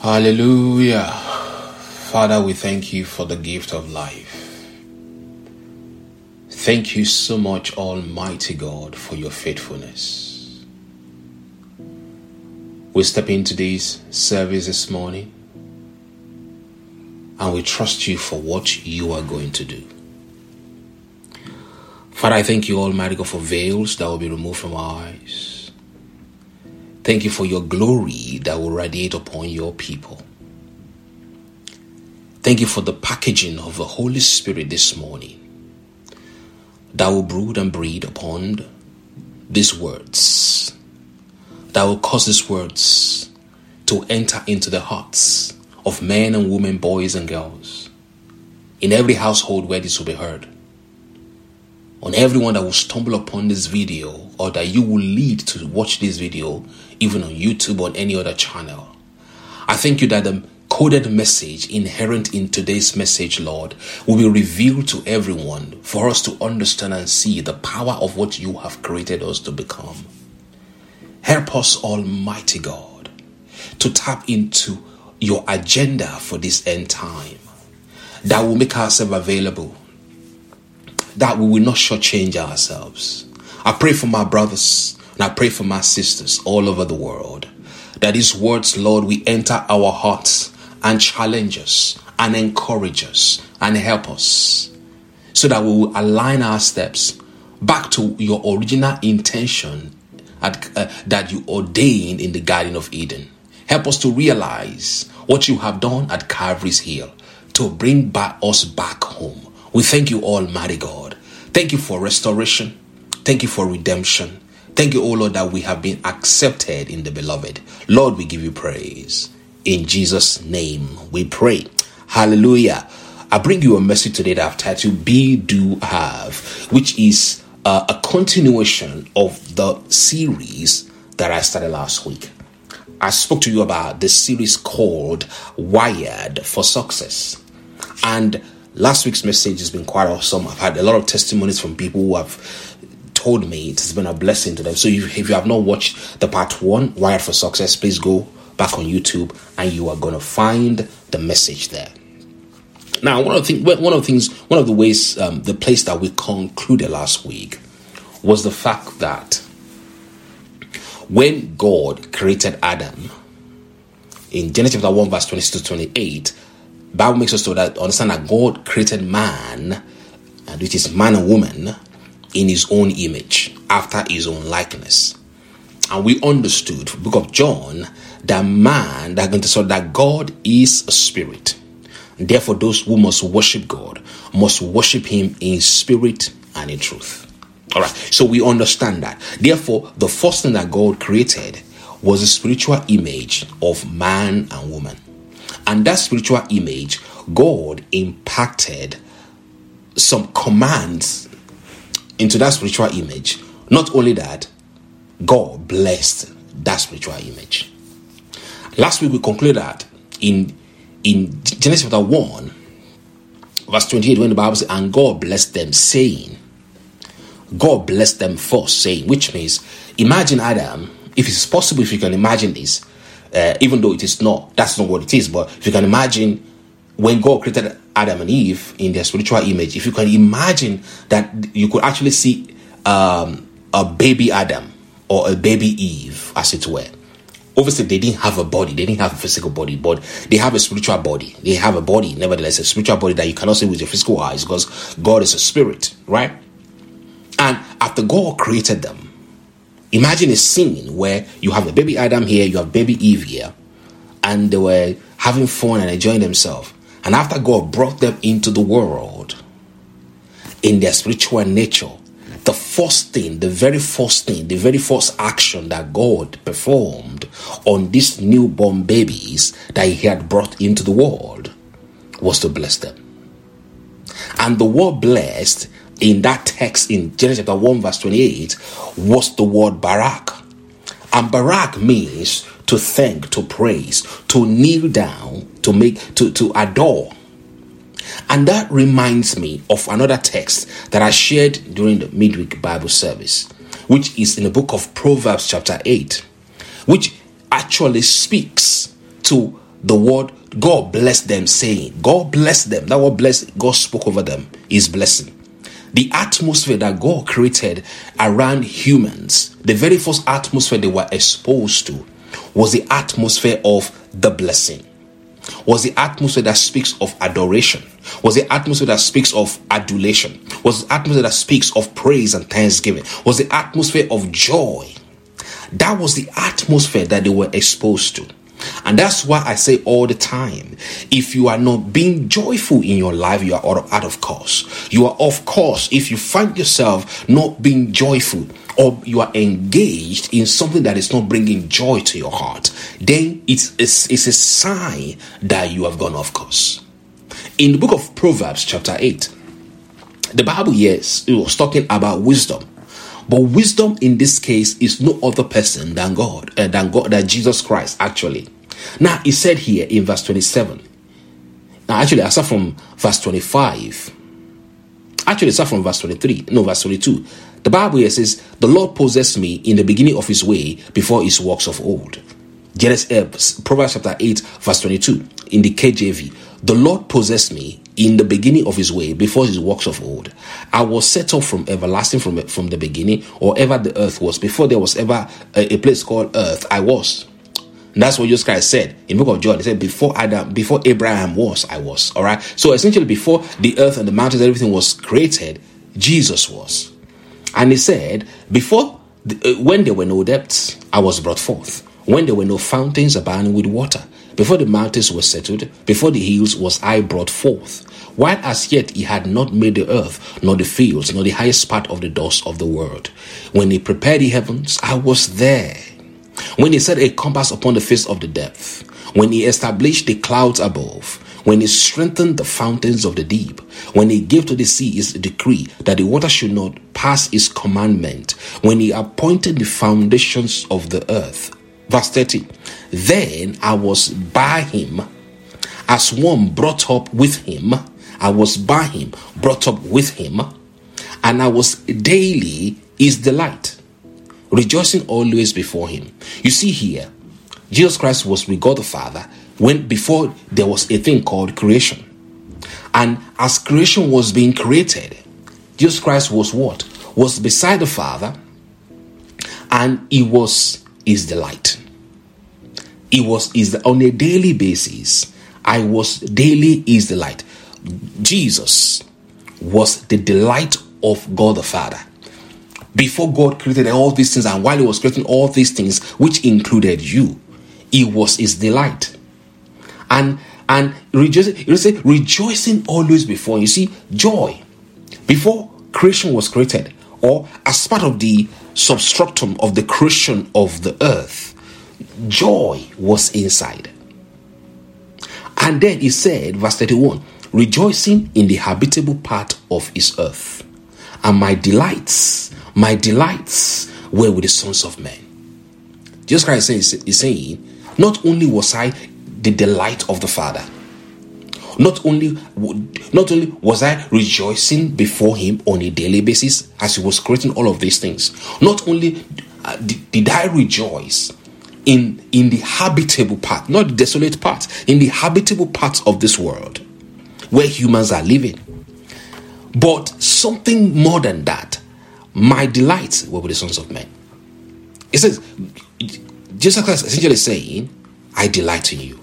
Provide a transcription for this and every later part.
Hallelujah. Father, we thank you for the gift of life. Thank you so much, Almighty God, for your faithfulness. We step into this service this morning and we trust you for what you are going to do. Father, I thank you, Almighty God, for veils that will be removed from our eyes. Thank you for your glory that will radiate upon your people. Thank you for the packaging of the Holy Spirit this morning that will brood and breed upon these words, that will cause these words to enter into the hearts of men and women, boys and girls, in every household where this will be heard on everyone that will stumble upon this video or that you will lead to watch this video, even on YouTube or any other channel. I thank you that the coded message inherent in today's message, Lord, will be revealed to everyone for us to understand and see the power of what you have created us to become. Help us, Almighty God, to tap into your agenda for this end time that will make ourselves available that we will not shortchange ourselves. I pray for my brothers and I pray for my sisters all over the world that these words, Lord, we enter our hearts and challenge us and encourage us and help us so that we will align our steps back to your original intention at, uh, that you ordained in the Garden of Eden. Help us to realize what you have done at Calvary's Hill to bring us back home we thank you, Almighty God. Thank you for restoration. Thank you for redemption. Thank you, O Lord, that we have been accepted in the beloved. Lord, we give you praise. In Jesus' name we pray. Hallelujah. I bring you a message today that I've titled Be, Do, Have, which is uh, a continuation of the series that I started last week. I spoke to you about this series called Wired for Success. And last week's message has been quite awesome. I've had a lot of testimonies from people who have told me it has been a blessing to them. So if, if you have not watched the part one, Wired for Success, please go back on YouTube and you are going to find the message there. Now, one of the things, one of the things, one of the ways, um, the place that we concluded last week was the fact that when God created Adam in Genesis chapter 1, verse 26 to 28, Bible makes us to that understand that God created man, and which is man and woman, in his own image, after his own likeness. And we understood, book of John, that man that going to say that God is a spirit. And therefore, those who must worship God must worship him in spirit and in truth. All right, so we understand that. Therefore, the first thing that God created was a spiritual image of man and woman. And that spiritual image, God impacted some commands into that spiritual image. Not only that, God blessed that spiritual image. Last week we concluded that in in Genesis chapter 1, verse 28, when the Bible says, and God blessed them, saying, God blessed them first, saying, which means, imagine Adam, if it's possible, if you can imagine this, uh, even though it is not, that's not what it is. But if you can imagine when God created Adam and Eve in their spiritual image, if you can imagine that you could actually see um, a baby Adam or a baby Eve, as it were. Obviously, they didn't have a body, they didn't have a physical body, but they have a spiritual body. They have a body, nevertheless, a spiritual body that you cannot see with your physical eyes because God is a spirit, right? And after God created them, Imagine a scene where you have the baby Adam here, you have baby Eve here, and they were having fun and enjoying themselves. And after God brought them into the world in their spiritual nature, the first thing, the very first thing, the very first action that God performed on these newborn babies that He had brought into the world was to bless them. And the word blessed in that text in Genesis chapter 1, verse 28, was the word Barak. And Barak means to thank, to praise, to kneel down, to make, to, to adore. And that reminds me of another text that I shared during the midweek Bible service, which is in the book of Proverbs, chapter 8, which actually speaks to the word God bless them, saying, God bless them. That word bless, God spoke over them, is blessing. The atmosphere that God created around humans, the very first atmosphere they were exposed to, was the atmosphere of the blessing. Was the atmosphere that speaks of adoration? Was the atmosphere that speaks of adulation? Was the atmosphere that speaks of praise and thanksgiving? Was the atmosphere of joy? That was the atmosphere that they were exposed to. And that's why I say all the time if you are not being joyful in your life, you are out of course. You are off course if you find yourself not being joyful or you are engaged in something that is not bringing joy to your heart, then it's, it's, it's a sign that you have gone off course. In the book of Proverbs, chapter 8, the Bible, yes, it was talking about wisdom. But wisdom in this case is no other person than God, uh, than God, than Jesus Christ, actually. Now, he said here in verse 27. Now, actually, I start from verse 25. Actually, I start from verse 23. No, verse 22. The Bible here says, The Lord possessed me in the beginning of his way before his works of old. Genesis, uh, Proverbs chapter 8, verse 22 in the KJV. The Lord possessed me in the beginning of his way before his works of old. I was set up from everlasting from, from the beginning, or ever the earth was. Before there was ever a, a place called earth, I was. And that's what Jesus Christ said in book of John. He said, Before Adam, before Abraham was, I was. All right. So essentially, before the earth and the mountains, everything was created, Jesus was. And he said, Before the, uh, when there were no depths, I was brought forth. When there were no fountains abounding with water, before the mountains were settled, before the hills was I brought forth. While as yet he had not made the earth, nor the fields, nor the highest part of the dust of the world. When he prepared the heavens, I was there. When he set a compass upon the face of the depth, when he established the clouds above, when he strengthened the fountains of the deep, when he gave to the sea his decree that the water should not pass his commandment, when he appointed the foundations of the earth. Verse 30 Then I was by him as one brought up with him. I was by him, brought up with him, and I was daily his delight rejoicing always before him. You see here, Jesus Christ was with God the Father when before there was a thing called creation. And as creation was being created, Jesus Christ was what? Was beside the Father and he was his delight. He was is on a daily basis. I was daily his delight. Jesus was the delight of God the Father before God created all these things, and while He was creating all these things, which included you, it was His delight. And and rejoicing, you say rejoicing always before. You see, joy before creation was created, or as part of the substructum of the creation of the earth, joy was inside. And then he said, verse 31, rejoicing in the habitable part of his earth, and my delights my delights were with the sons of men. Jesus Christ is saying, Not only was I the delight of the Father, not only not only was I rejoicing before him on a daily basis as he was creating all of these things, not only uh, did, did I rejoice in in the habitable part, not the desolate part, in the habitable parts of this world where humans are living. But something more than that, my delights were with the sons of men. It says, Jesus Christ essentially saying, I delight in you.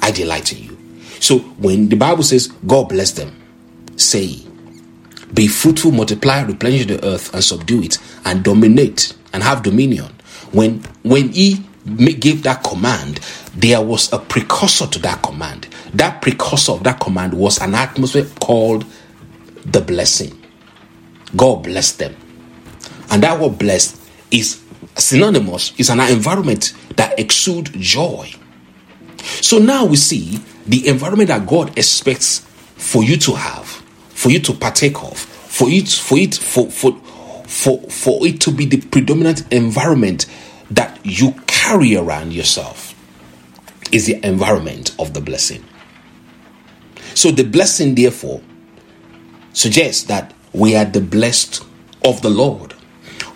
I delight in you. So when the Bible says, God bless them, say, be fruitful, multiply, replenish the earth, and subdue it, and dominate and have dominion. When when he gave that command, there was a precursor to that command. That precursor of that command was an atmosphere called the blessing. God bless them. And that word blessed is synonymous, is an environment that exudes joy. So now we see the environment that God expects for you to have, for you to partake of, for it, for it, for for for for it to be the predominant environment that you carry around yourself is the environment of the blessing. So the blessing, therefore, suggests that we are the blessed of the Lord.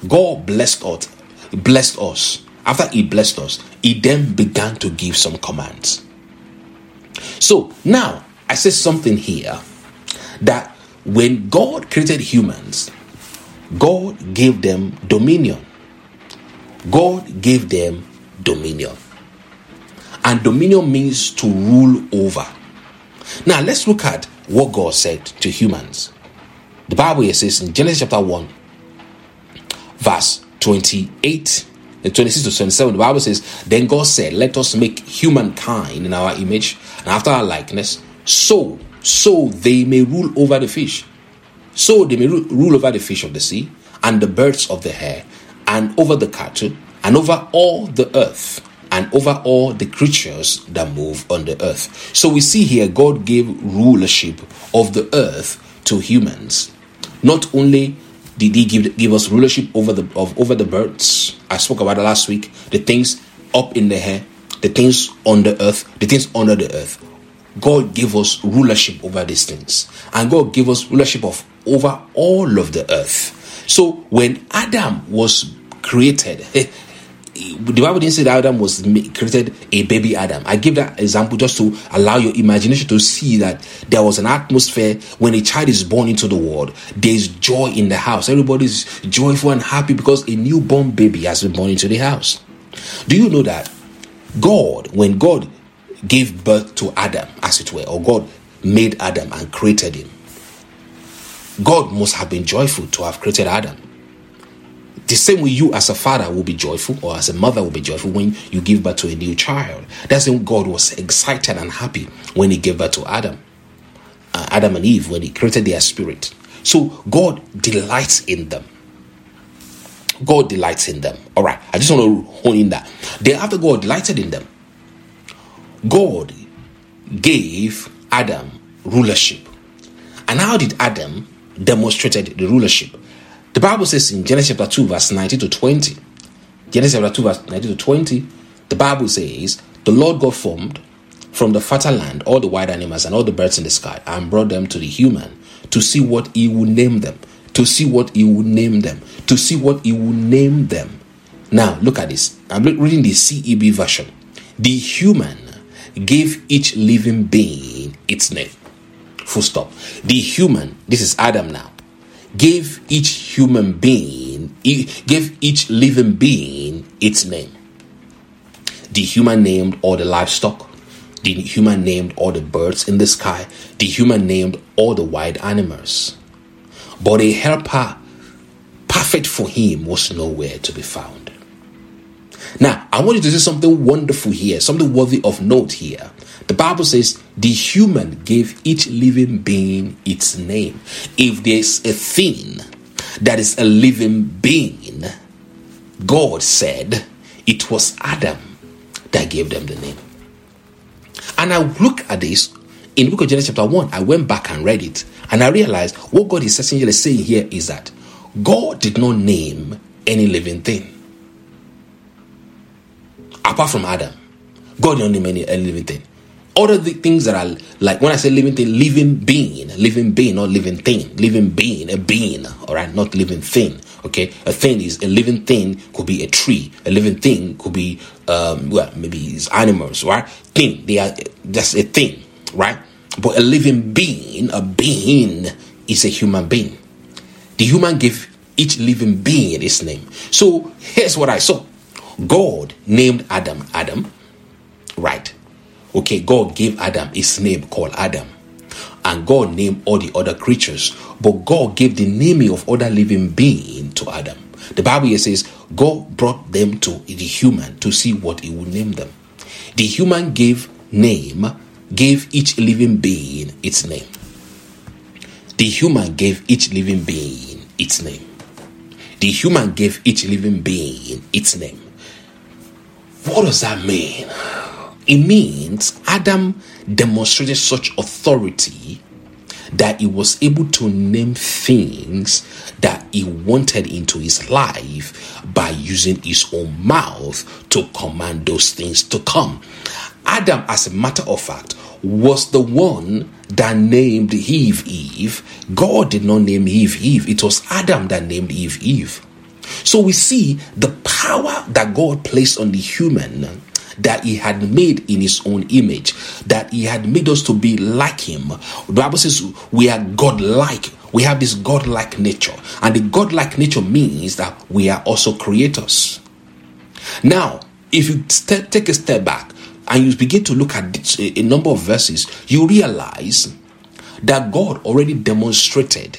God blessed us, blessed us. After He blessed us, he then began to give some commands. So now I say something here that when God created humans, God gave them dominion. God gave them dominion. And dominion means to rule over. Now let's look at what God said to humans. The Bible here says in Genesis chapter 1, verse 28 and 26 to 27, the Bible says, Then God said, Let us make humankind in our image and after our likeness, so, so they may rule over the fish. So they may rule over the fish of the sea and the birds of the air and over the cattle and over all the earth and over all the creatures that move on the earth. So we see here God gave rulership of the earth to humans. Not only did he give, give us rulership over the of over the birds, I spoke about it last week, the things up in the air, the things on the earth, the things under the earth. God gave us rulership over these things. And God gave us rulership of over all of the earth. So when Adam was created, the Bible didn't say that Adam was created a baby Adam. I give that example just to allow your imagination to see that there was an atmosphere when a child is born into the world. There's joy in the house. Everybody's joyful and happy because a newborn baby has been born into the house. Do you know that God, when God gave birth to Adam, as it were, or God made Adam and created him, God must have been joyful to have created Adam. The same way you, as a father, will be joyful, or as a mother, will be joyful when you give birth to a new child. That's when God was excited and happy when He gave birth to Adam, uh, Adam and Eve, when He created their spirit. So God delights in them. God delights in them. All right, I just want to hone in that. Then, after God delighted in them, God gave Adam rulership. And how did Adam demonstrated the rulership? The Bible says in Genesis chapter 2, verse 19 to 20. Genesis chapter 2, verse 19 to 20, the Bible says, The Lord God formed from the fertile land all the wild animals and all the birds in the sky and brought them to the human to see what he would name them. To see what he would name them. To see what he would name them. Now, look at this. I'm reading the CEB version. The human gave each living being its name. Full stop. The human, this is Adam now, gave each human being, gave each living being its name. The human named all the livestock. The human named all the birds in the sky. The human named all the wild animals. But a helper perfect for him was nowhere to be found. Now, I want you to see something wonderful here, something worthy of note here. The Bible says the human gave each living being its name. If there's a thing that is a living being, God said it was Adam that gave them the name. And I look at this in book of Genesis chapter 1. I went back and read it, and I realized what God is essentially saying here is that God did not name any living thing apart from Adam. God did not name any, any living thing other the things that are like when I say living thing, living being, living being, not living thing, living being, a being, all right, not living thing. Okay, a thing is a living thing could be a tree, a living thing could be um, well maybe it's animals, right? Thing, they are just a thing, right? But a living being, a being, is a human being. The human gave each living being its name. So here's what I saw. God named Adam Adam, right? Okay, God gave Adam his name called Adam. And God named all the other creatures. But God gave the naming of other living being to Adam. The Bible says God brought them to the human to see what he would name them. The human gave name, gave each living being its name. The human gave each living being its name. The human gave each living being its name. What does that mean? It means Adam demonstrated such authority that he was able to name things that he wanted into his life by using his own mouth to command those things to come. Adam, as a matter of fact, was the one that named Eve Eve. God did not name Eve Eve, it was Adam that named Eve Eve. So we see the power that God placed on the human that he had made in his own image, that he had made us to be like him. The Bible says we are God-like. We have this God-like nature. And the God-like nature means that we are also creators. Now, if you step, take a step back and you begin to look at a number of verses, you realize that God already demonstrated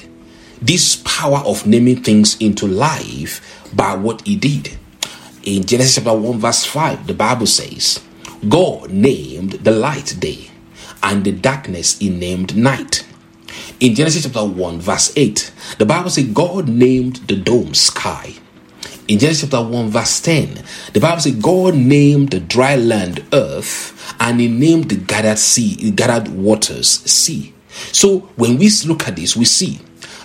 this power of naming things into life by what he did. In Genesis chapter 1, verse 5, the Bible says, God named the light day, and the darkness he named night. In Genesis chapter 1, verse 8, the Bible says God named the dome sky. In Genesis chapter 1, verse 10, the Bible says God named the dry land earth, and he named the gathered sea, gathered waters sea. So when we look at this, we see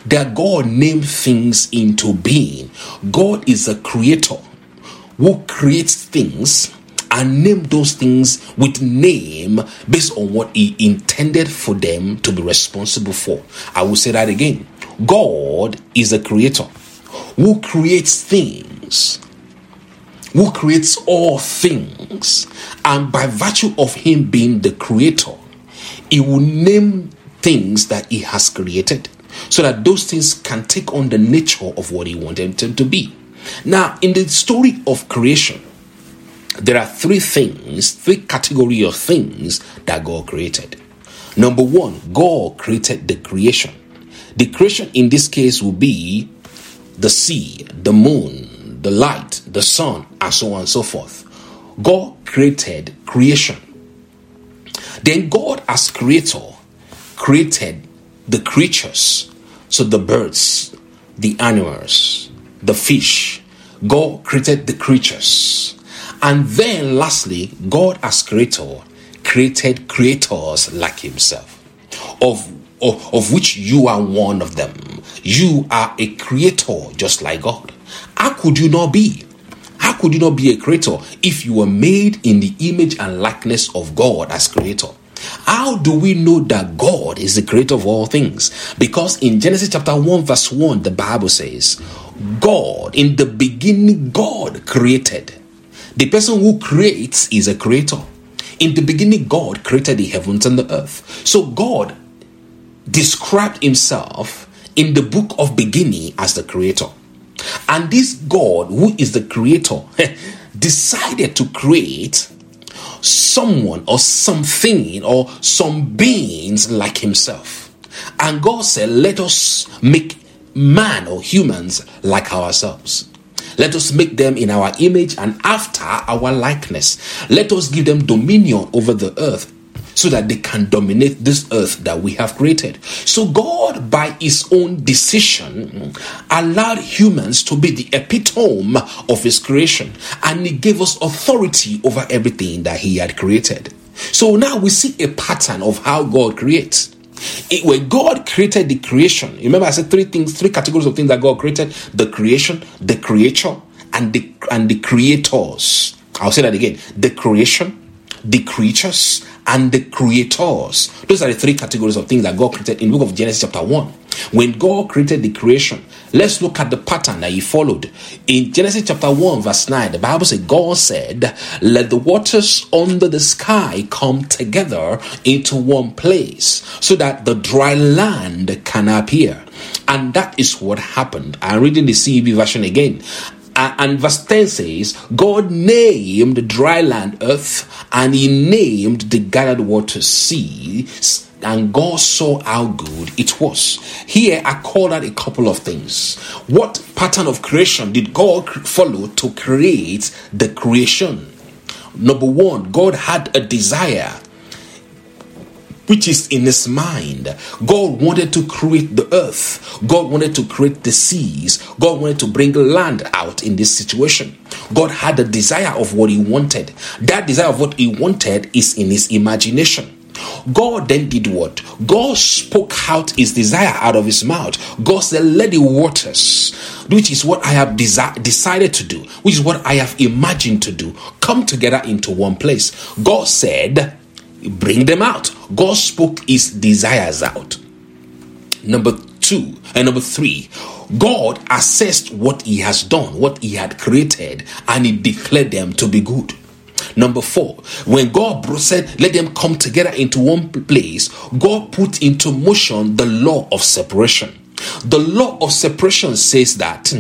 that God named things into being. God is a creator who creates things and name those things with name based on what he intended for them to be responsible for. I will say that again. God is a creator who creates things, who creates all things, and by virtue of him being the creator, he will name things that he has created so that those things can take on the nature of what he wanted them to be. Now, in the story of creation, there are three things, three category of things that God created. Number one, God created the creation. The creation in this case will be the sea, the moon, the light, the sun, and so on and so forth. God created creation. Then God, as creator, created the creatures. So the birds, the animals, the fish. God created the creatures. And then lastly, God as creator created creators like himself. Of, of, of which you are one of them. You are a creator just like God. How could you not be? How could you not be a creator if you were made in the image and likeness of God as creator? How do we know that God is the creator of all things? Because in Genesis chapter 1, verse 1, the Bible says, God, in the beginning, God created. The person who creates is a creator. In the beginning, God created the heavens and the earth. So God described himself in the book of beginning as the creator. And this God, who is the creator, decided to create someone or something or some beings like himself. And God said, Let us make man or humans like ourselves. Let us make them in our image and after our likeness. Let us give them dominion over the earth so that they can dominate this earth that we have created. So God, by his own decision, allowed humans to be the epitome of his creation and he gave us authority over everything that he had created. So now we see a pattern of how God creates. It, when God created the creation, remember I said three things, three categories of things that God created: the creation, the creature, and the and the creators. I'll say that again: the creation, the creatures, and the creators. Those are the three categories of things that God created in the book of Genesis chapter 1. When God created the creation, let's look at the pattern that he followed. In Genesis chapter 1, verse 9, the Bible says, God said, Let the waters under the sky come together into one place so that the dry land can appear. And that is what happened. I'm reading the CEB version again and verse 10 says, God named dry land earth, and he named the gathered water sea, and God saw how good it was. Here I call out a couple of things. What pattern of creation did God follow to create the creation? Number one, God had a desire which is in his mind. God wanted to create the earth. God wanted to create the seas. God wanted to bring land out in this situation. God had a desire of what he wanted. That desire of what he wanted is in his imagination. God then did what? God spoke out his desire out of his mouth. God said, Let the waters, which is what I have desi- decided to do, which is what I have imagined to do, come together into one place. God said, bring them out. God spoke his desires out. Number two, and number three, God assessed what he has done, what he had created, and he declared them to be good. Number four, when God said, let them come together into one place, God put into motion the law of separation. The law of separation says that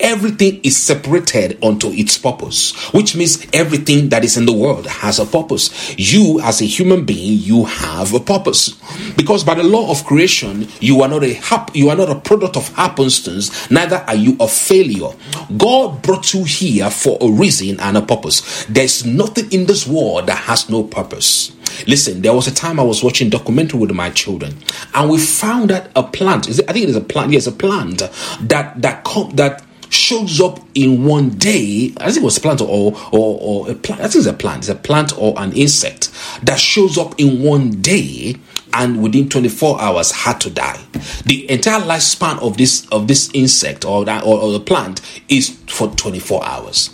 everything is separated unto its purpose, which means everything that is in the world has a purpose. You, as a human being, you have a purpose because by the law of creation, you are not a hap- you are not a product of happenstance, neither are you a failure. God brought you here for a reason and a purpose. There's nothing in this world that has no purpose. Listen, there was a time I was watching documentary with my children, and we found that a plant. I think it is a plant. Yes, a plant that that com- that shows up in one day. I think it was a plant or or, or a plant. I think it's a plant. It's a plant or an insect that shows up in one day and within 24 hours had to die. The entire lifespan of this of this insect or that or, or the plant is for 24 hours.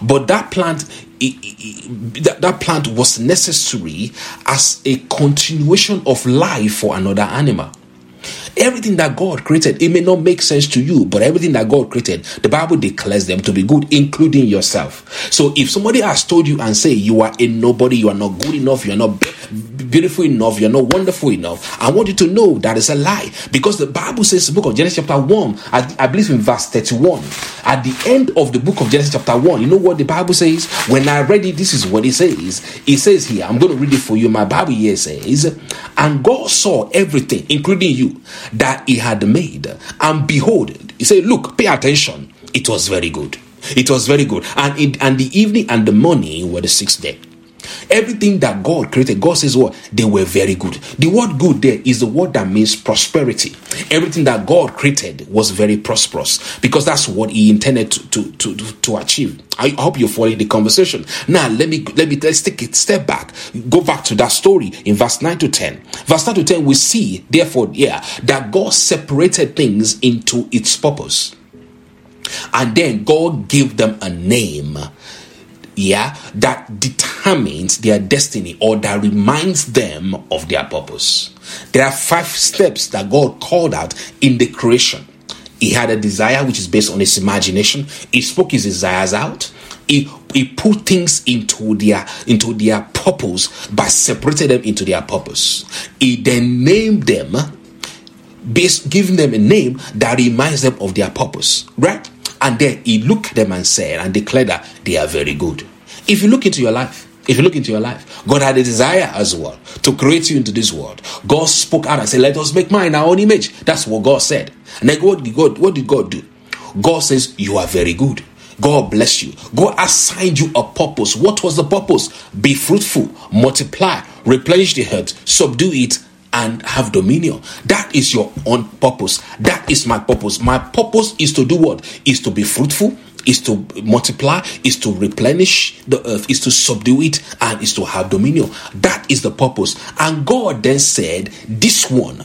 But that plant that, that plant was necessary as a continuation of life for another animal. Everything that God created, it may not make sense to you, but everything that God created, the Bible declares them to be good, including yourself. So if somebody has told you and say you are a nobody, you are not good enough, you are not beautiful enough, you're not wonderful enough. I want you to know that is a lie because the Bible says, the book of Genesis, chapter 1, I, I, believe in verse 31, at the end of the book of Genesis, chapter 1, you know what the Bible says? When I read it, this is what it says. It says here, I'm going to read it for you. My Bible here says, And God saw everything, including you, that He had made. And behold, He said, Look, pay attention. It was very good. It was very good. And, it, and the evening and the morning were the sixth day. Everything that God created, God says what? They were very good. The word good there is the word that means prosperity. Everything that God created was very prosperous because that's what He intended to, to, to, to achieve. I hope you're following the conversation. Now let me let me let's take a step back. Go back to that story in verse 9 to 10. Verse 9 to 10, we see, therefore, yeah, that God separated things into its purpose. And then God gave them a name yeah, that determines their destiny or that reminds them of their purpose. There are five steps that God called out in the creation. He had a desire which is based on his imagination. He spoke his desires out. He, he put things into their into their purpose by separating them into their purpose. He then named them, based giving them a name that reminds them of their purpose. Right? And then he looked at them and said and declared that they are very good. If you look into your life, if you look into your life, God had a desire as well to create you into this world. God spoke out and said, Let us make mine our own image. That's what God said. And then what did God, what did God do? God says, You are very good. God bless you. God assigned you a purpose. What was the purpose? Be fruitful, multiply, replenish the earth, subdue it, and have dominion. That is your own purpose. That is my purpose. My purpose is to do what? Is to be fruitful, is to multiply, is to replenish the earth, is to subdue it, and is to have dominion. That is the purpose. And God then said, This one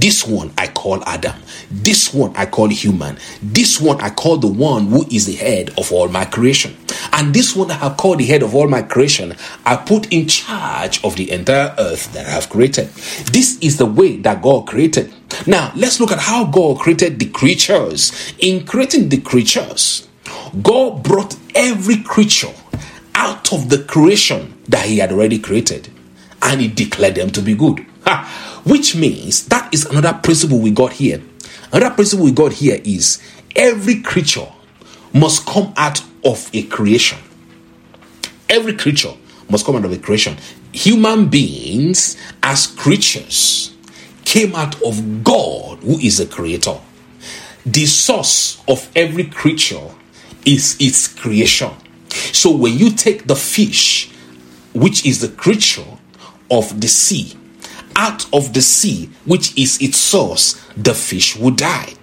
this one I call Adam. This one I call human. This one I call the one who is the head of all my creation. And this one I have called the head of all my creation, I put in charge of the entire earth that I have created. This is the way that God created. Now, let's look at how God created the creatures. In creating the creatures, God brought every creature out of the creation that He had already created and He declared them to be good. Ha! Which means that is another principle we got here. Another principle we got here is every creature must come out of a creation. Every creature must come out of a creation. Human beings, as creatures, came out of God, who is a creator. The source of every creature is its creation. So when you take the fish, which is the creature of the sea, out of the sea, which is its source, the fish will die.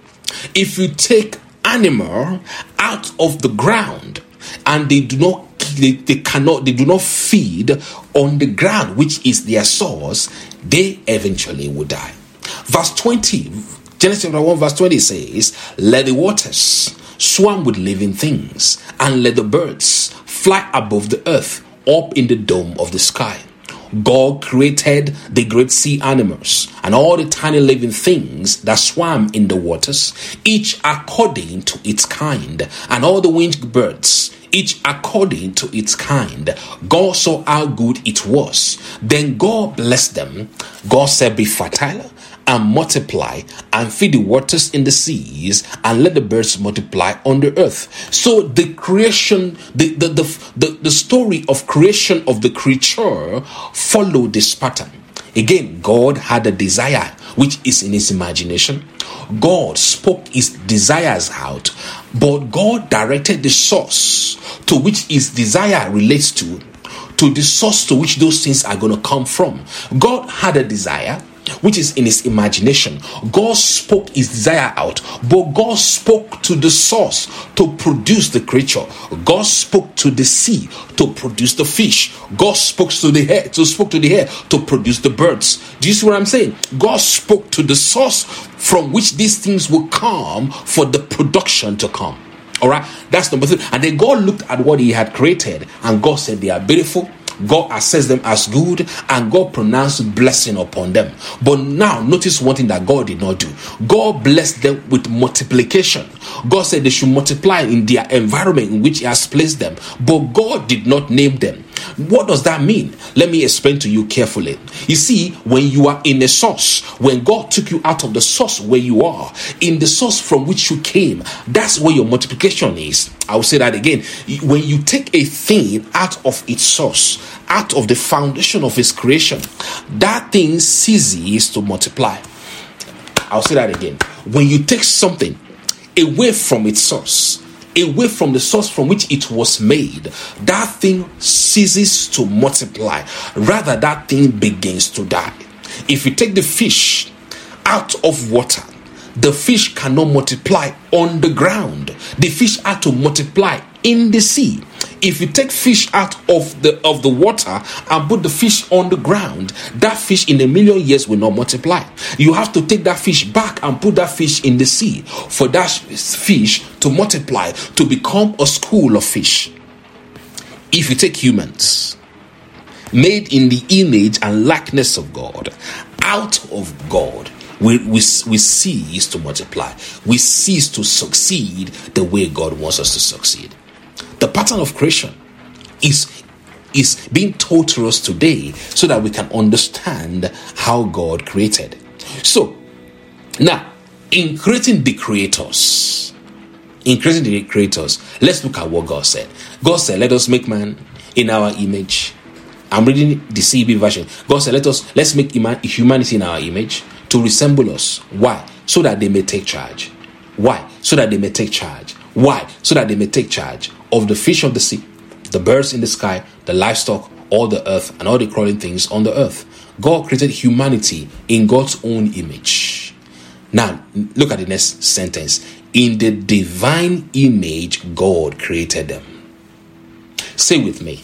If you take animal out of the ground and they do not they, they cannot they do not feed on the ground which is their source they eventually will die verse 20 genesis chapter 1 verse 20 says let the waters swarm with living things and let the birds fly above the earth up in the dome of the sky God created the great sea animals and all the tiny living things that swam in the waters, each according to its kind, and all the winged birds, each according to its kind. God saw how good it was. Then God blessed them. God said, Be fertile and multiply and feed the waters in the seas and let the birds multiply on the earth. So the creation, the, the, the, the, the story of creation of the creature followed this pattern. Again, God had a desire which is in his imagination. God spoke his desires out, but God directed the source to which his desire relates to, to the source to which those things are going to come from. God had a desire which is in his imagination. God spoke his desire out, but God spoke to the source to produce the creature. God spoke to the sea to produce the fish. God spoke to the air to spoke to the air to produce the birds. Do you see what I'm saying? God spoke to the source from which these things will come for the production to come. All right, that's number three. And then God looked at what He had created, and God said, They are beautiful, God assessed them as good and God pronounced blessing upon them. But now, notice one thing that God did not do God blessed them with multiplication. God said they should multiply in their environment in which He has placed them, but God did not name them. What does that mean? Let me explain to you carefully. You see, when you are in a source, when God took you out of the source where you are, in the source from which you came, that's where your multiplication is. I will say that again. When you take a thing out of its source, out of the foundation of its creation, that thing ceases to multiply. I'll say that again. When you take something away from its source, away from the source from which it was made, that thing ceases to multiply. Rather, that thing begins to die. If you take the fish out of water, the fish cannot multiply on the ground. The fish had to multiply in the sea. If you take fish out of the of the water and put the fish on the ground, that fish in a million years will not multiply. You have to take that fish back and put that fish in the sea for that fish to multiply to become a school of fish. If you take humans made in the image and likeness of God, out of God, we, we, we cease to multiply. We cease to succeed the way God wants us to succeed. The pattern of creation is is being told to us today so that we can understand how God created. So, now, in creating the creators, in creating the creators, let's look at what God said. God said, Let us make man in our image. I'm reading the CB version. God said, Let us let's make humanity in our image to resemble us. Why? So that they may take charge. Why? So that they may take charge. Why? So that they may take charge of the fish of the sea, the birds in the sky, the livestock, all the earth, and all the crawling things on the earth. God created humanity in God's own image. Now, look at the next sentence. In the divine image, God created them. Say with me,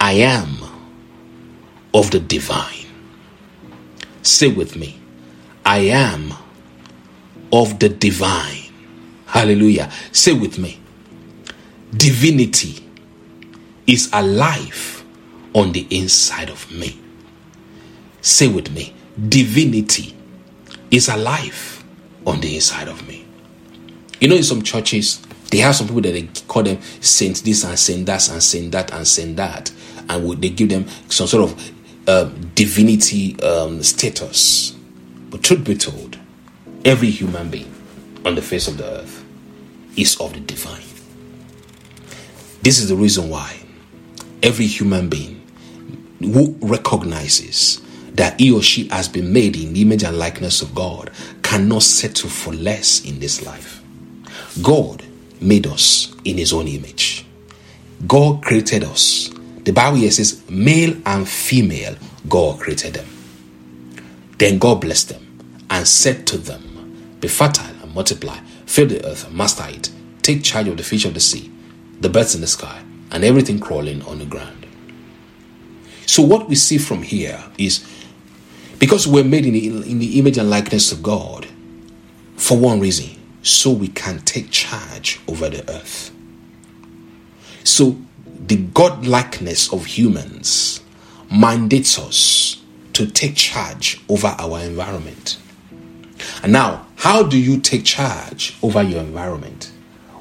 I am of the divine. Say with me, I am of the divine. Hallelujah. Say with me, divinity is alive on the inside of me. Say with me, divinity is alive on the inside of me. You know, in some churches, they have some people that they call them saints this and saint that and saint that and saint that, and they give them some sort of uh, divinity um, status. But truth be told, every human being on the face of the earth is of the divine. This is the reason why every human being who recognizes that he or she has been made in the image and likeness of God cannot settle for less in this life. God made us in his own image. God created us. The Bible here says, male and female, God created them. Then God blessed them and said to them, Be fertile and multiply, fill the earth master it, take charge of the fish of the sea the birds in the sky, and everything crawling on the ground. So, what we see from here is because we're made in the, in the image and likeness of God, for one reason, so we can take charge over the earth. So, the God likeness of humans mandates us to take charge over our environment. And now, how do you take charge over your environment?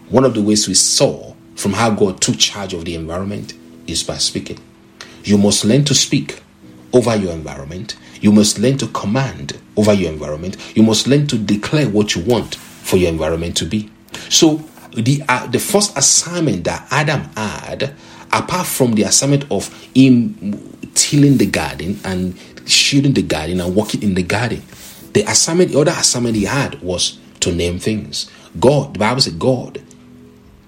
One of the ways we saw from how God took charge of the environment is by speaking. You must learn to speak over your environment. You must learn to command over your environment. You must learn to declare what you want for your environment to be. So, the uh, the first assignment that Adam had, apart from the assignment of him tilling the garden and shooting the garden and working in the garden, the assignment, the other assignment he had was to name things. God, the Bible said, God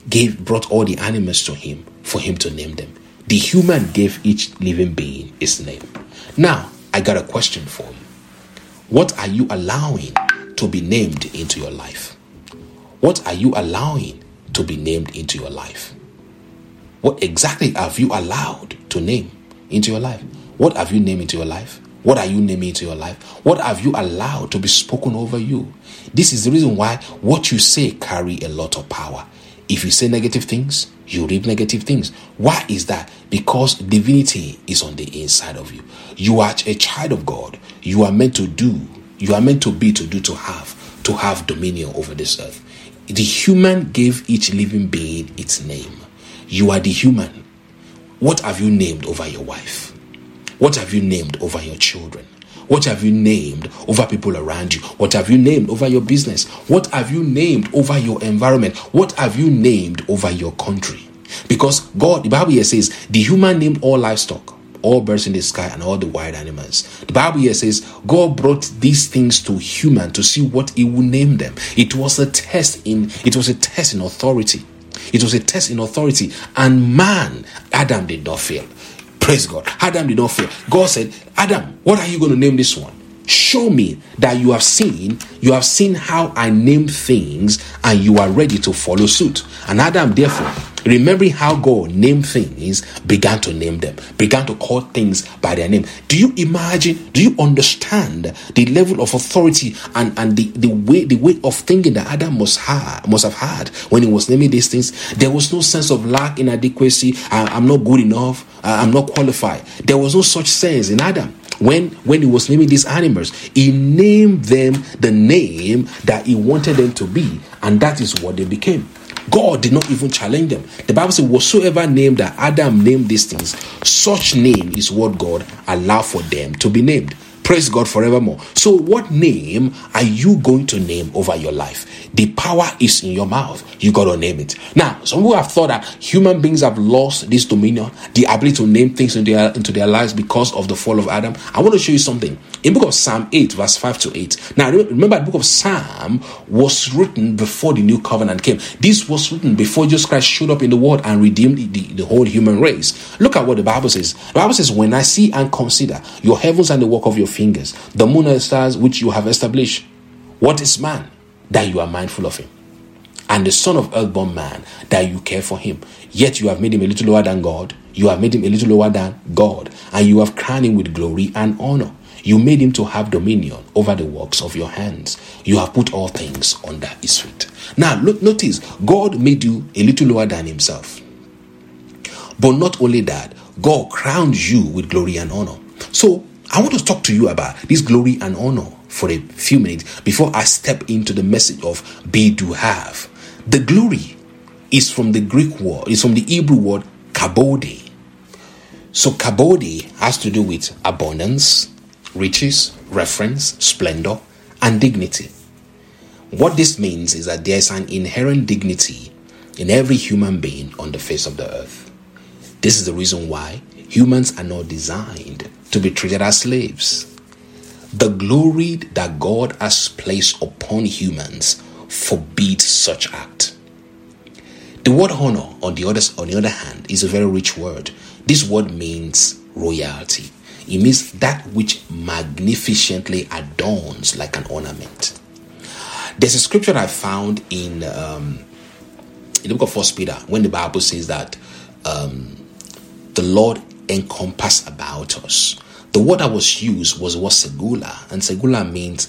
gave brought all the animals to him for him to name them. The human gave each living being its name. Now, I got a question for you. What are you allowing to be named into your life? What are you allowing to be named into your life? What exactly have you allowed to name into your life? What have you named into your life? What are you naming into your life? What have you allowed to be spoken over you? This is the reason why what you say carry a lot of power. If you say negative things, you reap negative things. Why is that? Because divinity is on the inside of you. You are a child of God. You are meant to do, you are meant to be, to do, to have, to have dominion over this earth. The human gave each living being its name. You are the human. What have you named over your wife? What have you named over your children? What have you named over people around you? What have you named over your business? What have you named over your environment? What have you named over your country? Because God, the Bible here says, the human named all livestock, all birds in the sky, and all the wild animals. The Bible here says, God brought these things to human to see what He would name them. It was a test in it was a test in authority. It was a test in authority, and man, Adam did not fail. Praise God. Adam did not fail. God said, Adam, what are you going to name this one? Show me that you have seen, you have seen how I name things and you are ready to follow suit. And Adam, therefore, remembering how God named things, began to name them, began to call things by their name. Do you imagine, do you understand the level of authority and, and the, the way the way of thinking that Adam must have must have had when he was naming these things? There was no sense of lack, inadequacy, I, I'm not good enough, I'm not qualified. There was no such sense in Adam when when he was naming these animals he named them the name that he wanted them to be and that is what they became god did not even challenge them. The bible says whatsoever name that adam named these things such name is what god allowed for them to be named Praise God forevermore. So, what name are you going to name over your life? The power is in your mouth. You got to name it. Now, some people have thought that human beings have lost this dominion, the ability to name things into their, into their lives because of the fall of Adam. I want to show you something. In book of Psalm 8, verse 5 to 8. Now, remember, the book of Psalm was written before the new covenant came. This was written before Jesus Christ showed up in the world and redeemed the, the whole human race. Look at what the Bible says. The Bible says, When I see and consider your heavens and the work of your fingers, the moon and stars which you have established. What is man that you are mindful of him? And the son of earthborn man that you care for him. Yet you have made him a little lower than God. You have made him a little lower than God. And you have crowned him with glory and honor. You made him to have dominion over the works of your hands. You have put all things under his feet. Now, look, notice God made you a little lower than himself. But not only that, God crowned you with glory and honor. So I want to talk to you about this glory and honor for a few minutes before I step into the message of be do have. The glory is from the Greek word, is from the Hebrew word kabodi. So kabodi has to do with abundance, riches, reference, splendor, and dignity. What this means is that there's an inherent dignity in every human being on the face of the earth. This is the reason why humans are not designed to be treated as slaves. The glory that God has placed upon humans forbids such act. The word honor, on the other on the other hand, is a very rich word. This word means royalty. It means that which magnificently adorns like an ornament. There's a scripture I found in um, in the book of First Peter when the Bible says that um, the Lord encompass about us. The word that was used was what segula, and segula means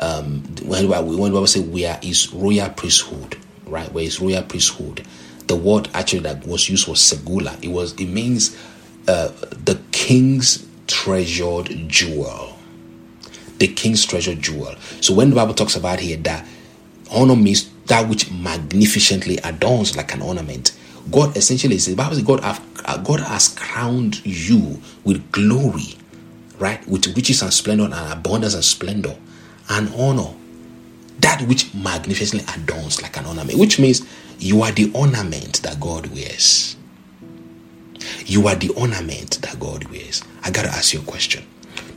um, when when we say we are is royal priesthood, right? Where is royal priesthood? The word actually that was used was segula. It was it means uh, the king's treasured jewel. The king's treasured jewel. So when the Bible talks about here that honor means that which magnificently adorns like an ornament, God essentially says, Bible says God, have, Uh, God has crowned you with glory, right? With riches and splendor and abundance and splendor and honor. That which magnificently adorns like an ornament, which means you are the ornament that God wears. You are the ornament that God wears. I gotta ask you a question.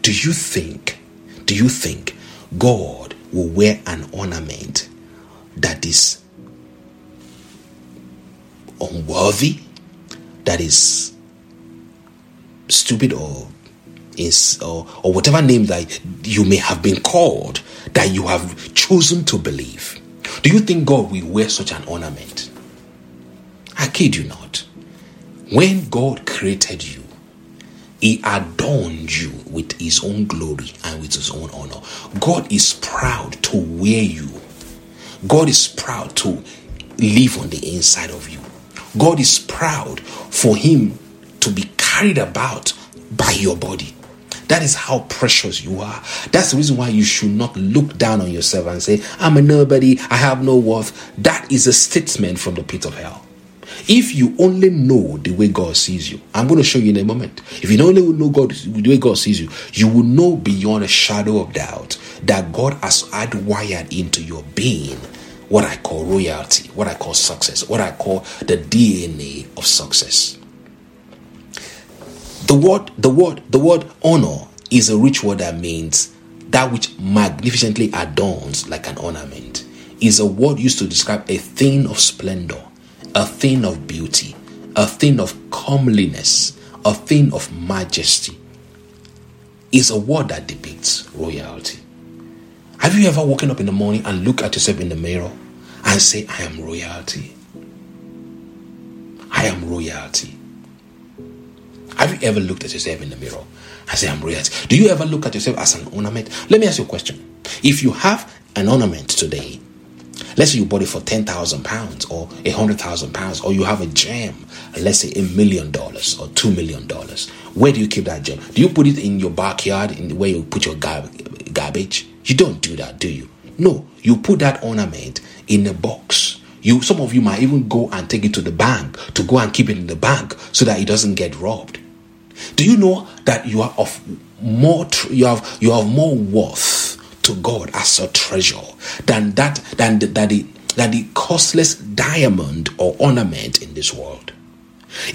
Do you think, do you think God will wear an ornament that is unworthy, that is stupid or is or, or whatever name that you may have been called that you have chosen to believe. Do you think God will wear such an ornament? I kid you not. When God created you, He adorned you with His own glory and with His own honor. God is proud to wear you. God is proud to live on the inside of you. God is proud for Him to be carried about by your body. That is how precious you are. That's the reason why you should not look down on yourself and say, I'm a nobody, I have no worth. That is a statement from the pit of hell. If you only know the way God sees you, I'm going to show you in a moment. If you only know God the way God sees you, you will know beyond a shadow of doubt that God has hardwired into your being what I call royalty, what I call success, what I call the DNA of success. The word, the word, the word honor is a rich word that means that which magnificently adorns like an ornament. Is a word used to describe a thing of splendor, a thing of beauty, a thing of comeliness, a thing of majesty. Is a word that depicts royalty. Have you ever woken up in the morning and look at yourself in the mirror and say, I am royalty? I am royalty. Have you ever looked at yourself in the mirror and say, I'm royalty? Do you ever look at yourself as an ornament? Let me ask you a question. If you have an ornament today, let's say you bought it for 10,000 pounds or a 100,000 pounds, or you have a gem, let's say a million dollars or two million dollars, where do you keep that gem? Do you put it in your backyard, in where you put your garbage? You don't do that, do you? No, you put that ornament in a box. You, some of you might even go and take it to the bank to go and keep it in the bank so that it doesn't get robbed. Do you know that you are of more you have you have more worth to God as a treasure than that than the, than the than the costless diamond or ornament in this world?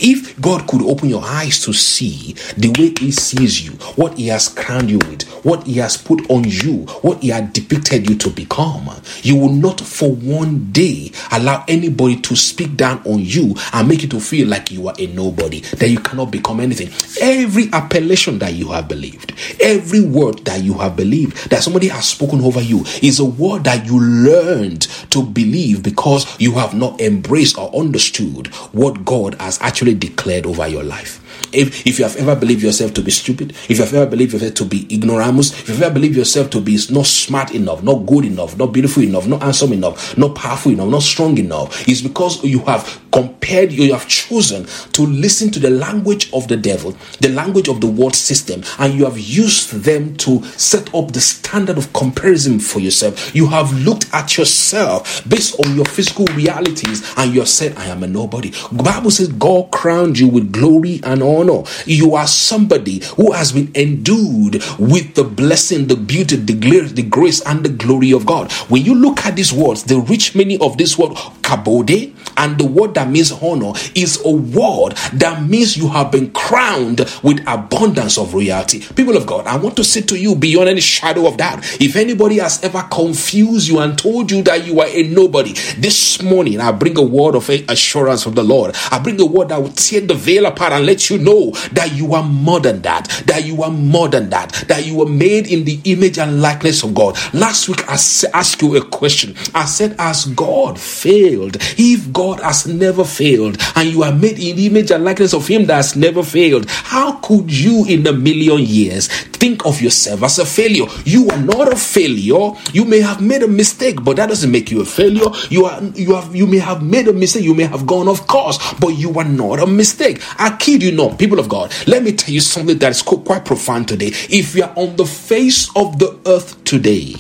If God could open your eyes to see the way He sees you, what He has crowned you with, what He has put on you, what He has depicted you to become, you will not for one day allow anybody to speak down on you and make you to feel like you are a nobody, that you cannot become anything. Every appellation that you have believed, every word that you have believed, that somebody has spoken over you, is a word that you learned to believe because you have not embraced or understood what God has actually declared over your life. If, if you have ever believed yourself to be stupid, if you have ever believed yourself to be ignoramus, if you have ever believed yourself to be not smart enough, not good enough, not beautiful enough, not handsome enough, not powerful enough, not strong enough, it's because you have compared, you have chosen to listen to the language of the devil, the language of the world system, and you have used them to set up the standard of comparison for yourself. You have looked at yourself based on your physical realities and you have said, I am a nobody. The Bible says God crowned you with glory and honor. No, you are somebody who has been endued with the blessing, the beauty, the, the grace, and the glory of God. When you look at these words, the rich meaning of this word, kabode, and the word that means honor is a word that means you have been crowned with abundance of royalty. People of God, I want to say to you beyond any shadow of doubt, if anybody has ever confused you and told you that you are a nobody, this morning I bring a word of assurance from the Lord. I bring a word that will tear the veil apart and let you know that you are more than that, that you are more than that, that you were made in the image and likeness of God. Last week I asked you a question. I said, As God failed, if God has never failed, and you are made in the image and likeness of Him that has never failed, how could you in a million years think of yourself as a failure? You are not a failure. You may have made a mistake, but that doesn't make you a failure. You are you have you may have made a mistake, you may have gone off course, but you are not a mistake. I kid you not, people of God. Let me tell you something that is quite profound today. If you are on the face of the earth today,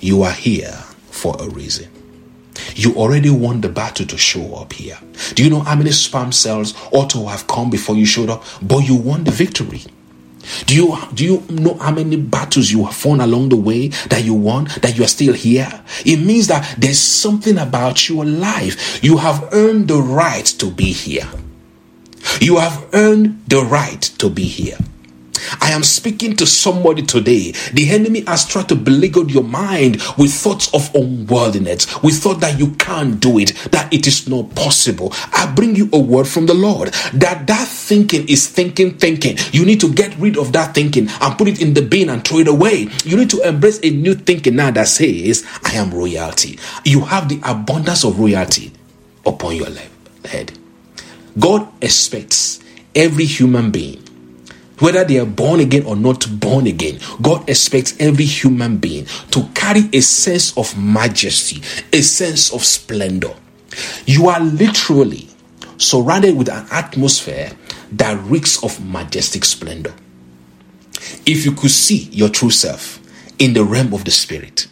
you are here for a reason. you already won the battle to show up here. Do you know how many sperm cells ought to have come before you showed up? But you won the victory. Do you do you know how many battles you have won along the way that you won that you are still here? It means that there's something about your life. You have earned the right to be here. You have earned the right to be here. I am speaking to somebody today. The enemy has tried to beleaguer your mind with thoughts of unworthiness, with thought that you can't do it, that it is not possible. I bring you a word from the Lord that that thinking is thinking, thinking. You need to get rid of that thinking and put it in the bin and throw it away. You need to embrace a new thinking now that says, I am royalty. You have the abundance of royalty upon your head. God expects every human being whether they are born again or not born again, God expects every human being to carry a sense of majesty, a sense of splendor. You are literally surrounded with an atmosphere that reeks of majestic splendor. If you could see your true self in the realm of the spirit,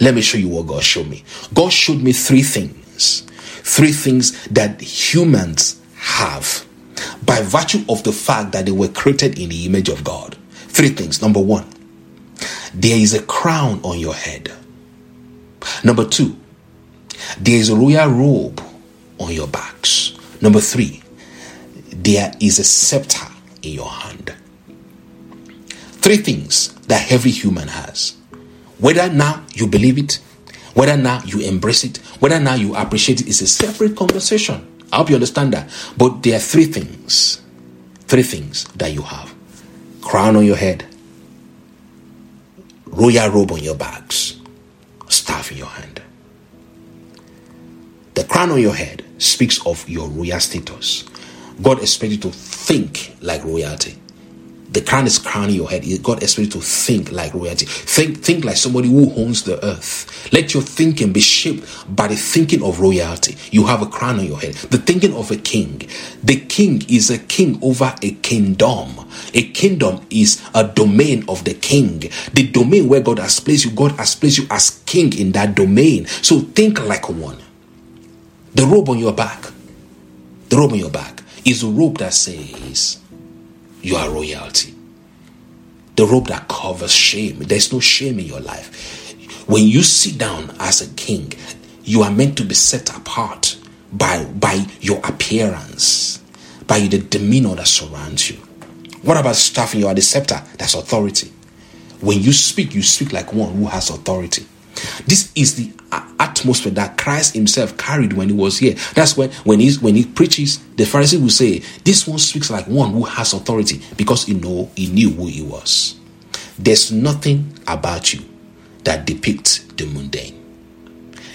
let me show you what God showed me. God showed me three things. Three things that humans have by virtue of the fact that they were created in the image of God. Three things. Number one, there is a crown on your head. Number two, there is a royal robe on your backs. Number three, there is a scepter in your hand. Three things that every human has. Whether now you believe it, whether now you embrace it, whether now you appreciate it is a separate conversation. I hope you understand that. But there are three things, three things that you have crown on your head, royal robe on your backs, staff in your hand. The crown on your head speaks of your royal status. God expects you to think like royalty the crown is crowning your head. God expects you to think like royalty. Think, think like somebody who owns the earth. Let your thinking be shaped by the thinking of royalty. You have a crown on your head. The thinking of a king. The king is a king over a kingdom. A kingdom is a domain of the king. The domain where God has placed you, God has placed you as king in that domain. So think like one. The robe on your back, the robe on your back is a robe that says, you are royalty. The robe that covers shame. There's no shame in your life. When you sit down as a king, you are meant to be set apart by, by your appearance, by the demeanor that surrounds you. What about staff you are the scepter? That's authority. When you speak, you speak like one who has authority. This is the atmosphere that Christ himself carried when he was here. That's when when he when he preaches, the Pharisees will say, This one speaks like one who has authority because he know he knew who he was. There's nothing about you that depicts the mundane.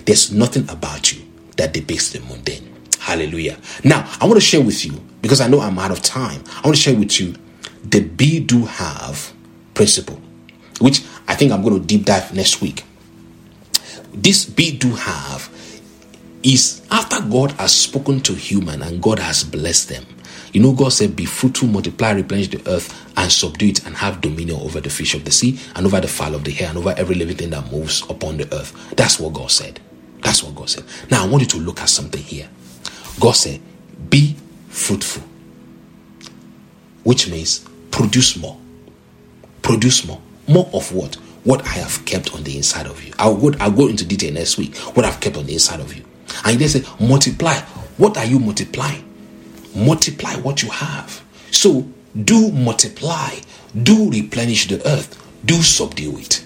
There's nothing about you that depicts the mundane. Hallelujah. Now, I want to share with you, because I know I'm out of time, I want to share with you the be do have principle, which I think I'm going to deep dive next week this be do have is after God has spoken to human and God has blessed them. You know, God said, Be fruitful, multiply, replenish the earth, and subdue it, and have dominion over the fish of the sea, and over the fowl of the air, and over every living thing that moves upon the earth. That's what God said. That's what God said. Now, I want you to look at something here. God said, Be fruitful, which means produce more. Produce more. More of what? What I have kept on the inside of you. I'll go, I'll go into detail next week. What I've kept on the inside of you. And they say, multiply. What are you multiplying? Multiply what you have. So do multiply. Do replenish the earth. Do subdue it.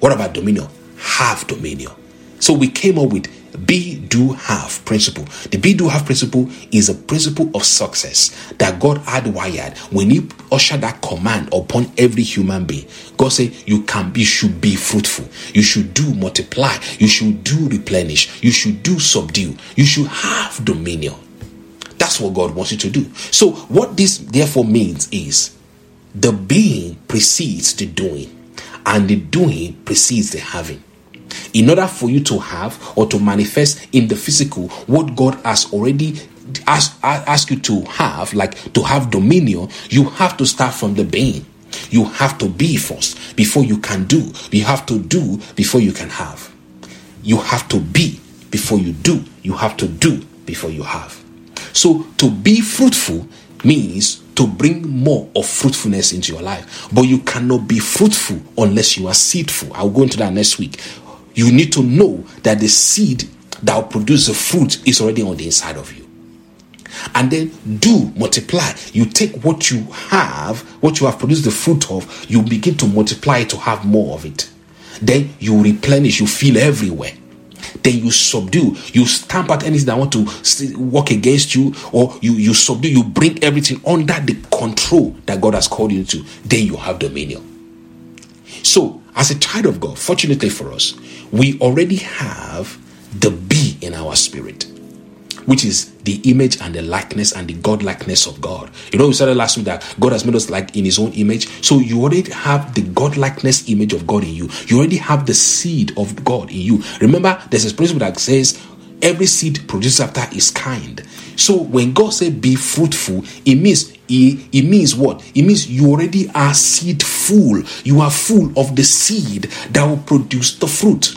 What about dominion? Have dominion. So we came up with be, do, have principle. The be, do, have principle is a principle of success that God had wired when He ushered that command upon every human being. God said, You can be, should be fruitful. You should do multiply. You should do replenish. You should do subdue. You should have dominion. That's what God wants you to do. So, what this therefore means is the being precedes the doing, and the doing precedes the having in order for you to have or to manifest in the physical what God has already asked, asked you to have, like to have dominion, you have to start from the being. You have to be first before you can do. You have to do before you can have. You have to be before you do. You have to do before you have. So to be fruitful means to bring more of fruitfulness into your life. But you cannot be fruitful unless you are seedful. I'll go into that next week. You need to know that the seed that will produce the fruit is already on the inside of you. And then do multiply. You take what you have, what you have produced the fruit of, you begin to multiply to have more of it. Then you replenish, you fill everywhere then you subdue you stamp out anything that want to work against you or you you subdue you bring everything under the control that god has called you to then you have dominion so as a child of god fortunately for us we already have the be in our spirit which is the image and the likeness and the God likeness of God. You know, we said last week that God has made us like in His own image. So you already have the God likeness image of God in you. You already have the seed of God in you. Remember, there's a principle that says every seed produces after its kind. So when God said be fruitful, it means it, it means what? It means you already are seed full. You are full of the seed that will produce the fruit.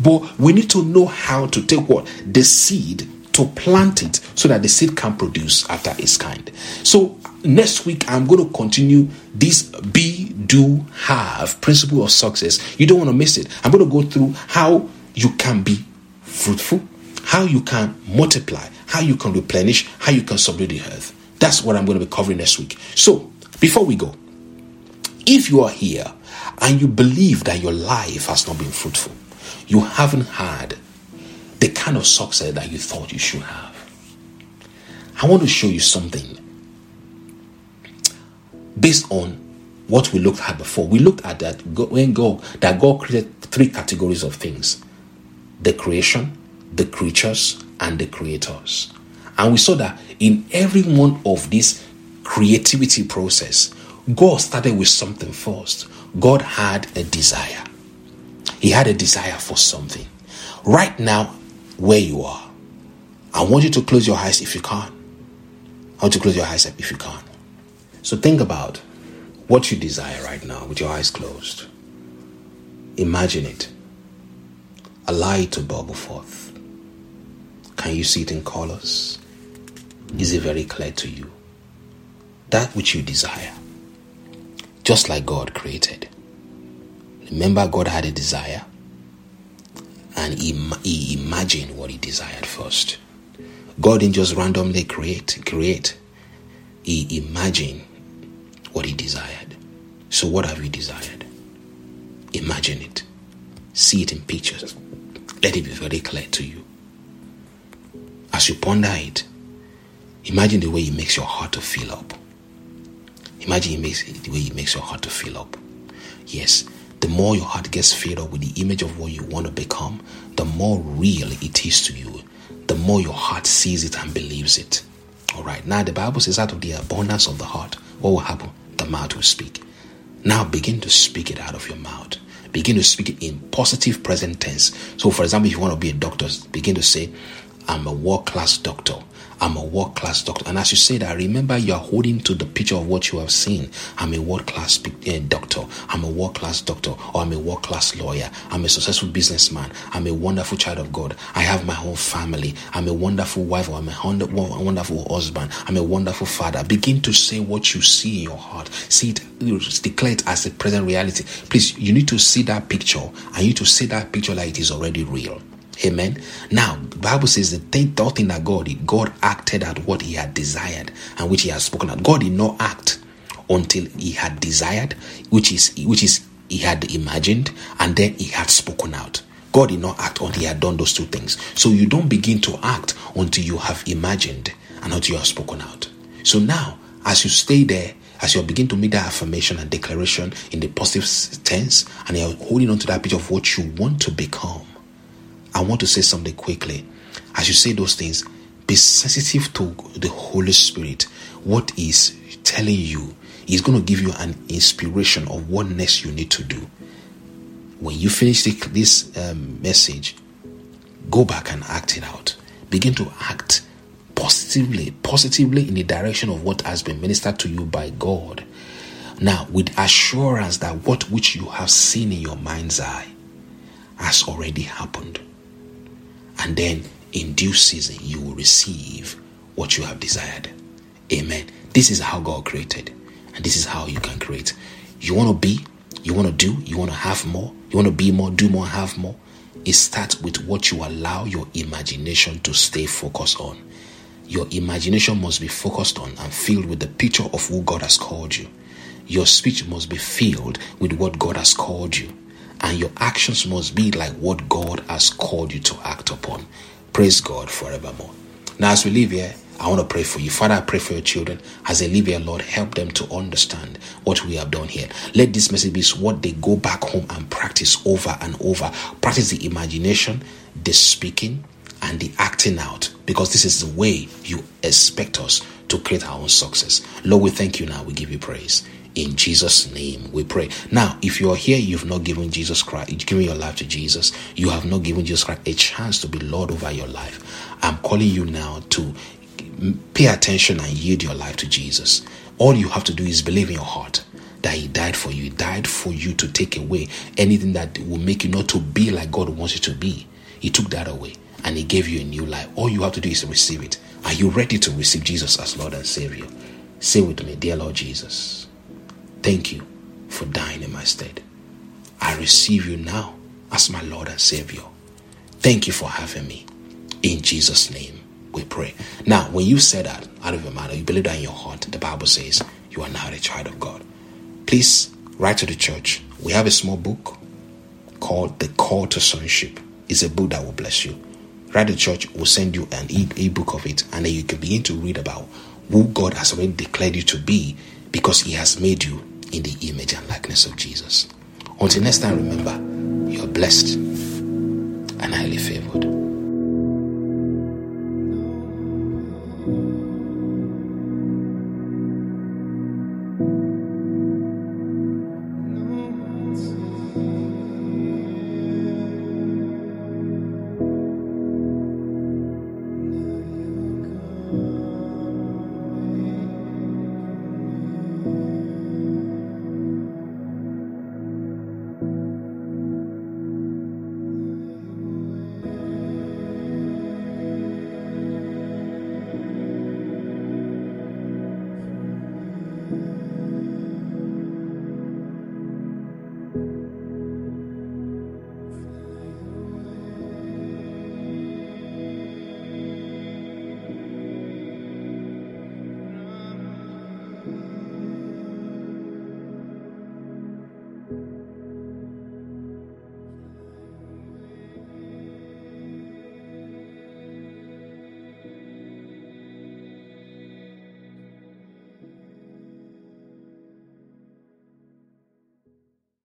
But we need to know how to take what? The seed to plant it so that the seed can produce after its kind. So next week I'm going to continue this be do have principle of success. You don't want to miss it. I'm going to go through how you can be fruitful, how you can multiply, how you can replenish, how you can subdue the earth. That's what I'm going to be covering next week. So, before we go, if you are here and you believe that your life has not been fruitful, you haven't had the kind of success that you thought you should have. I want to show you something based on what we looked at before. We looked at that when God that God created three categories of things: the creation, the creatures, and the creators. And we saw that in every one of these creativity process, God started with something first. God had a desire. He had a desire for something. Right now, where you are. I want you to close your eyes if you can. I want you to close your eyes if you can. So think about what you desire right now with your eyes closed. Imagine it. Allow it to bubble forth. Can you see it in colors? Is it very clear to you? That which you desire, just like God created. Remember, God had a desire and he, he imagined what he desired first. God didn't just randomly create, create. He imagined what he desired. So what have you desired? Imagine it. See it in pictures. Let it be very clear to you. As you ponder it, imagine the way it makes your heart to fill up. Imagine it makes the way it makes your heart to fill up. Yes, the more your heart gets filled up with the image of what you want to become, the more real it is to you. The more your heart sees it and believes it. All right. Now, the Bible says, out of the abundance of the heart, what will happen? The mouth will speak. Now, begin to speak it out of your mouth. Begin to speak it in positive present tense. So, for example, if you want to be a doctor, begin to say, I'm a world class doctor. I'm a world class doctor. And as you say that, remember you are holding to the picture of what you have seen. I'm a world class eh, doctor. I'm a world class doctor. Or I'm a world class lawyer. I'm a successful businessman. I'm a wonderful child of God. I have my own family. I'm a wonderful wife or I'm a wonderful husband. I'm a wonderful father. Begin to say what you see in your heart. See it, declare it as a present reality. Please, you need to see that picture and you need to see that picture like it is already real. Amen. Now, the Bible says the thing, thought thing that God did, God acted at what he had desired and which he had spoken at. God did not act until he had desired, which is which is he had imagined, and then he had spoken out. God did not act until he had done those two things. So you don't begin to act until you have imagined and until you have spoken out. So now, as you stay there, as you begin to make that affirmation and declaration in the positive tense, and you're holding on to that picture of what you want to become, I want to say something quickly. As you say those things, be sensitive to the Holy Spirit. What is telling you is going to give you an inspiration of what next you need to do. When you finish this um, message, go back and act it out. Begin to act positively, positively in the direction of what has been ministered to you by God. Now, with assurance that what which you have seen in your mind's eye has already happened And then in due season, you will receive what you have desired. Amen. This is how God created, and this is how you can create. You want to be, you want to do, you want to have more, you want to be more, do more, have more. It starts with what you allow your imagination to stay focused on. Your imagination must be focused on and filled with the picture of who God has called you. Your speech must be filled with what God has called you. And your actions must be like what God has called you to act upon. Praise God forevermore. Now, as we leave here, I want to pray for you. Father, I pray for your children. As they live here, Lord, help them to understand what we have done here. Let this message be what they go back home and practice over and over. Practice the imagination, the speaking, and the acting out. Because this is the way you expect us to create our own success. Lord, we thank you now. We give you praise. In Jesus' name we pray. Now, if you're here, you've not given Jesus Christ, given your life to Jesus, you have not given Jesus Christ a chance to be Lord over your life. I'm calling you now to pay attention and yield your life to Jesus. All you have to do is believe in your heart that He died for you. He died for you to take away anything that will make you not to be like God wants you to be. He took that away and He gave you a new life. All you have to do is receive it. Are you ready to receive Jesus as Lord and Savior? Say with me, Dear Lord Jesus, thank you for dying in my stead. I receive you now as my Lord and Savior. Thank you for having me. In Jesus' name we pray. Now, when you say that out of your mind, you believe that in your heart, the Bible says you are now a child of God. Please write to the church. We have a small book called The Call to Sonship. It's a book that will bless you. Write to the church, we'll send you an e- book of it, and then you can begin to read about who God has already declared you to be because He has made you in the image and likeness of Jesus. Until next time, remember, you are blessed and highly favored.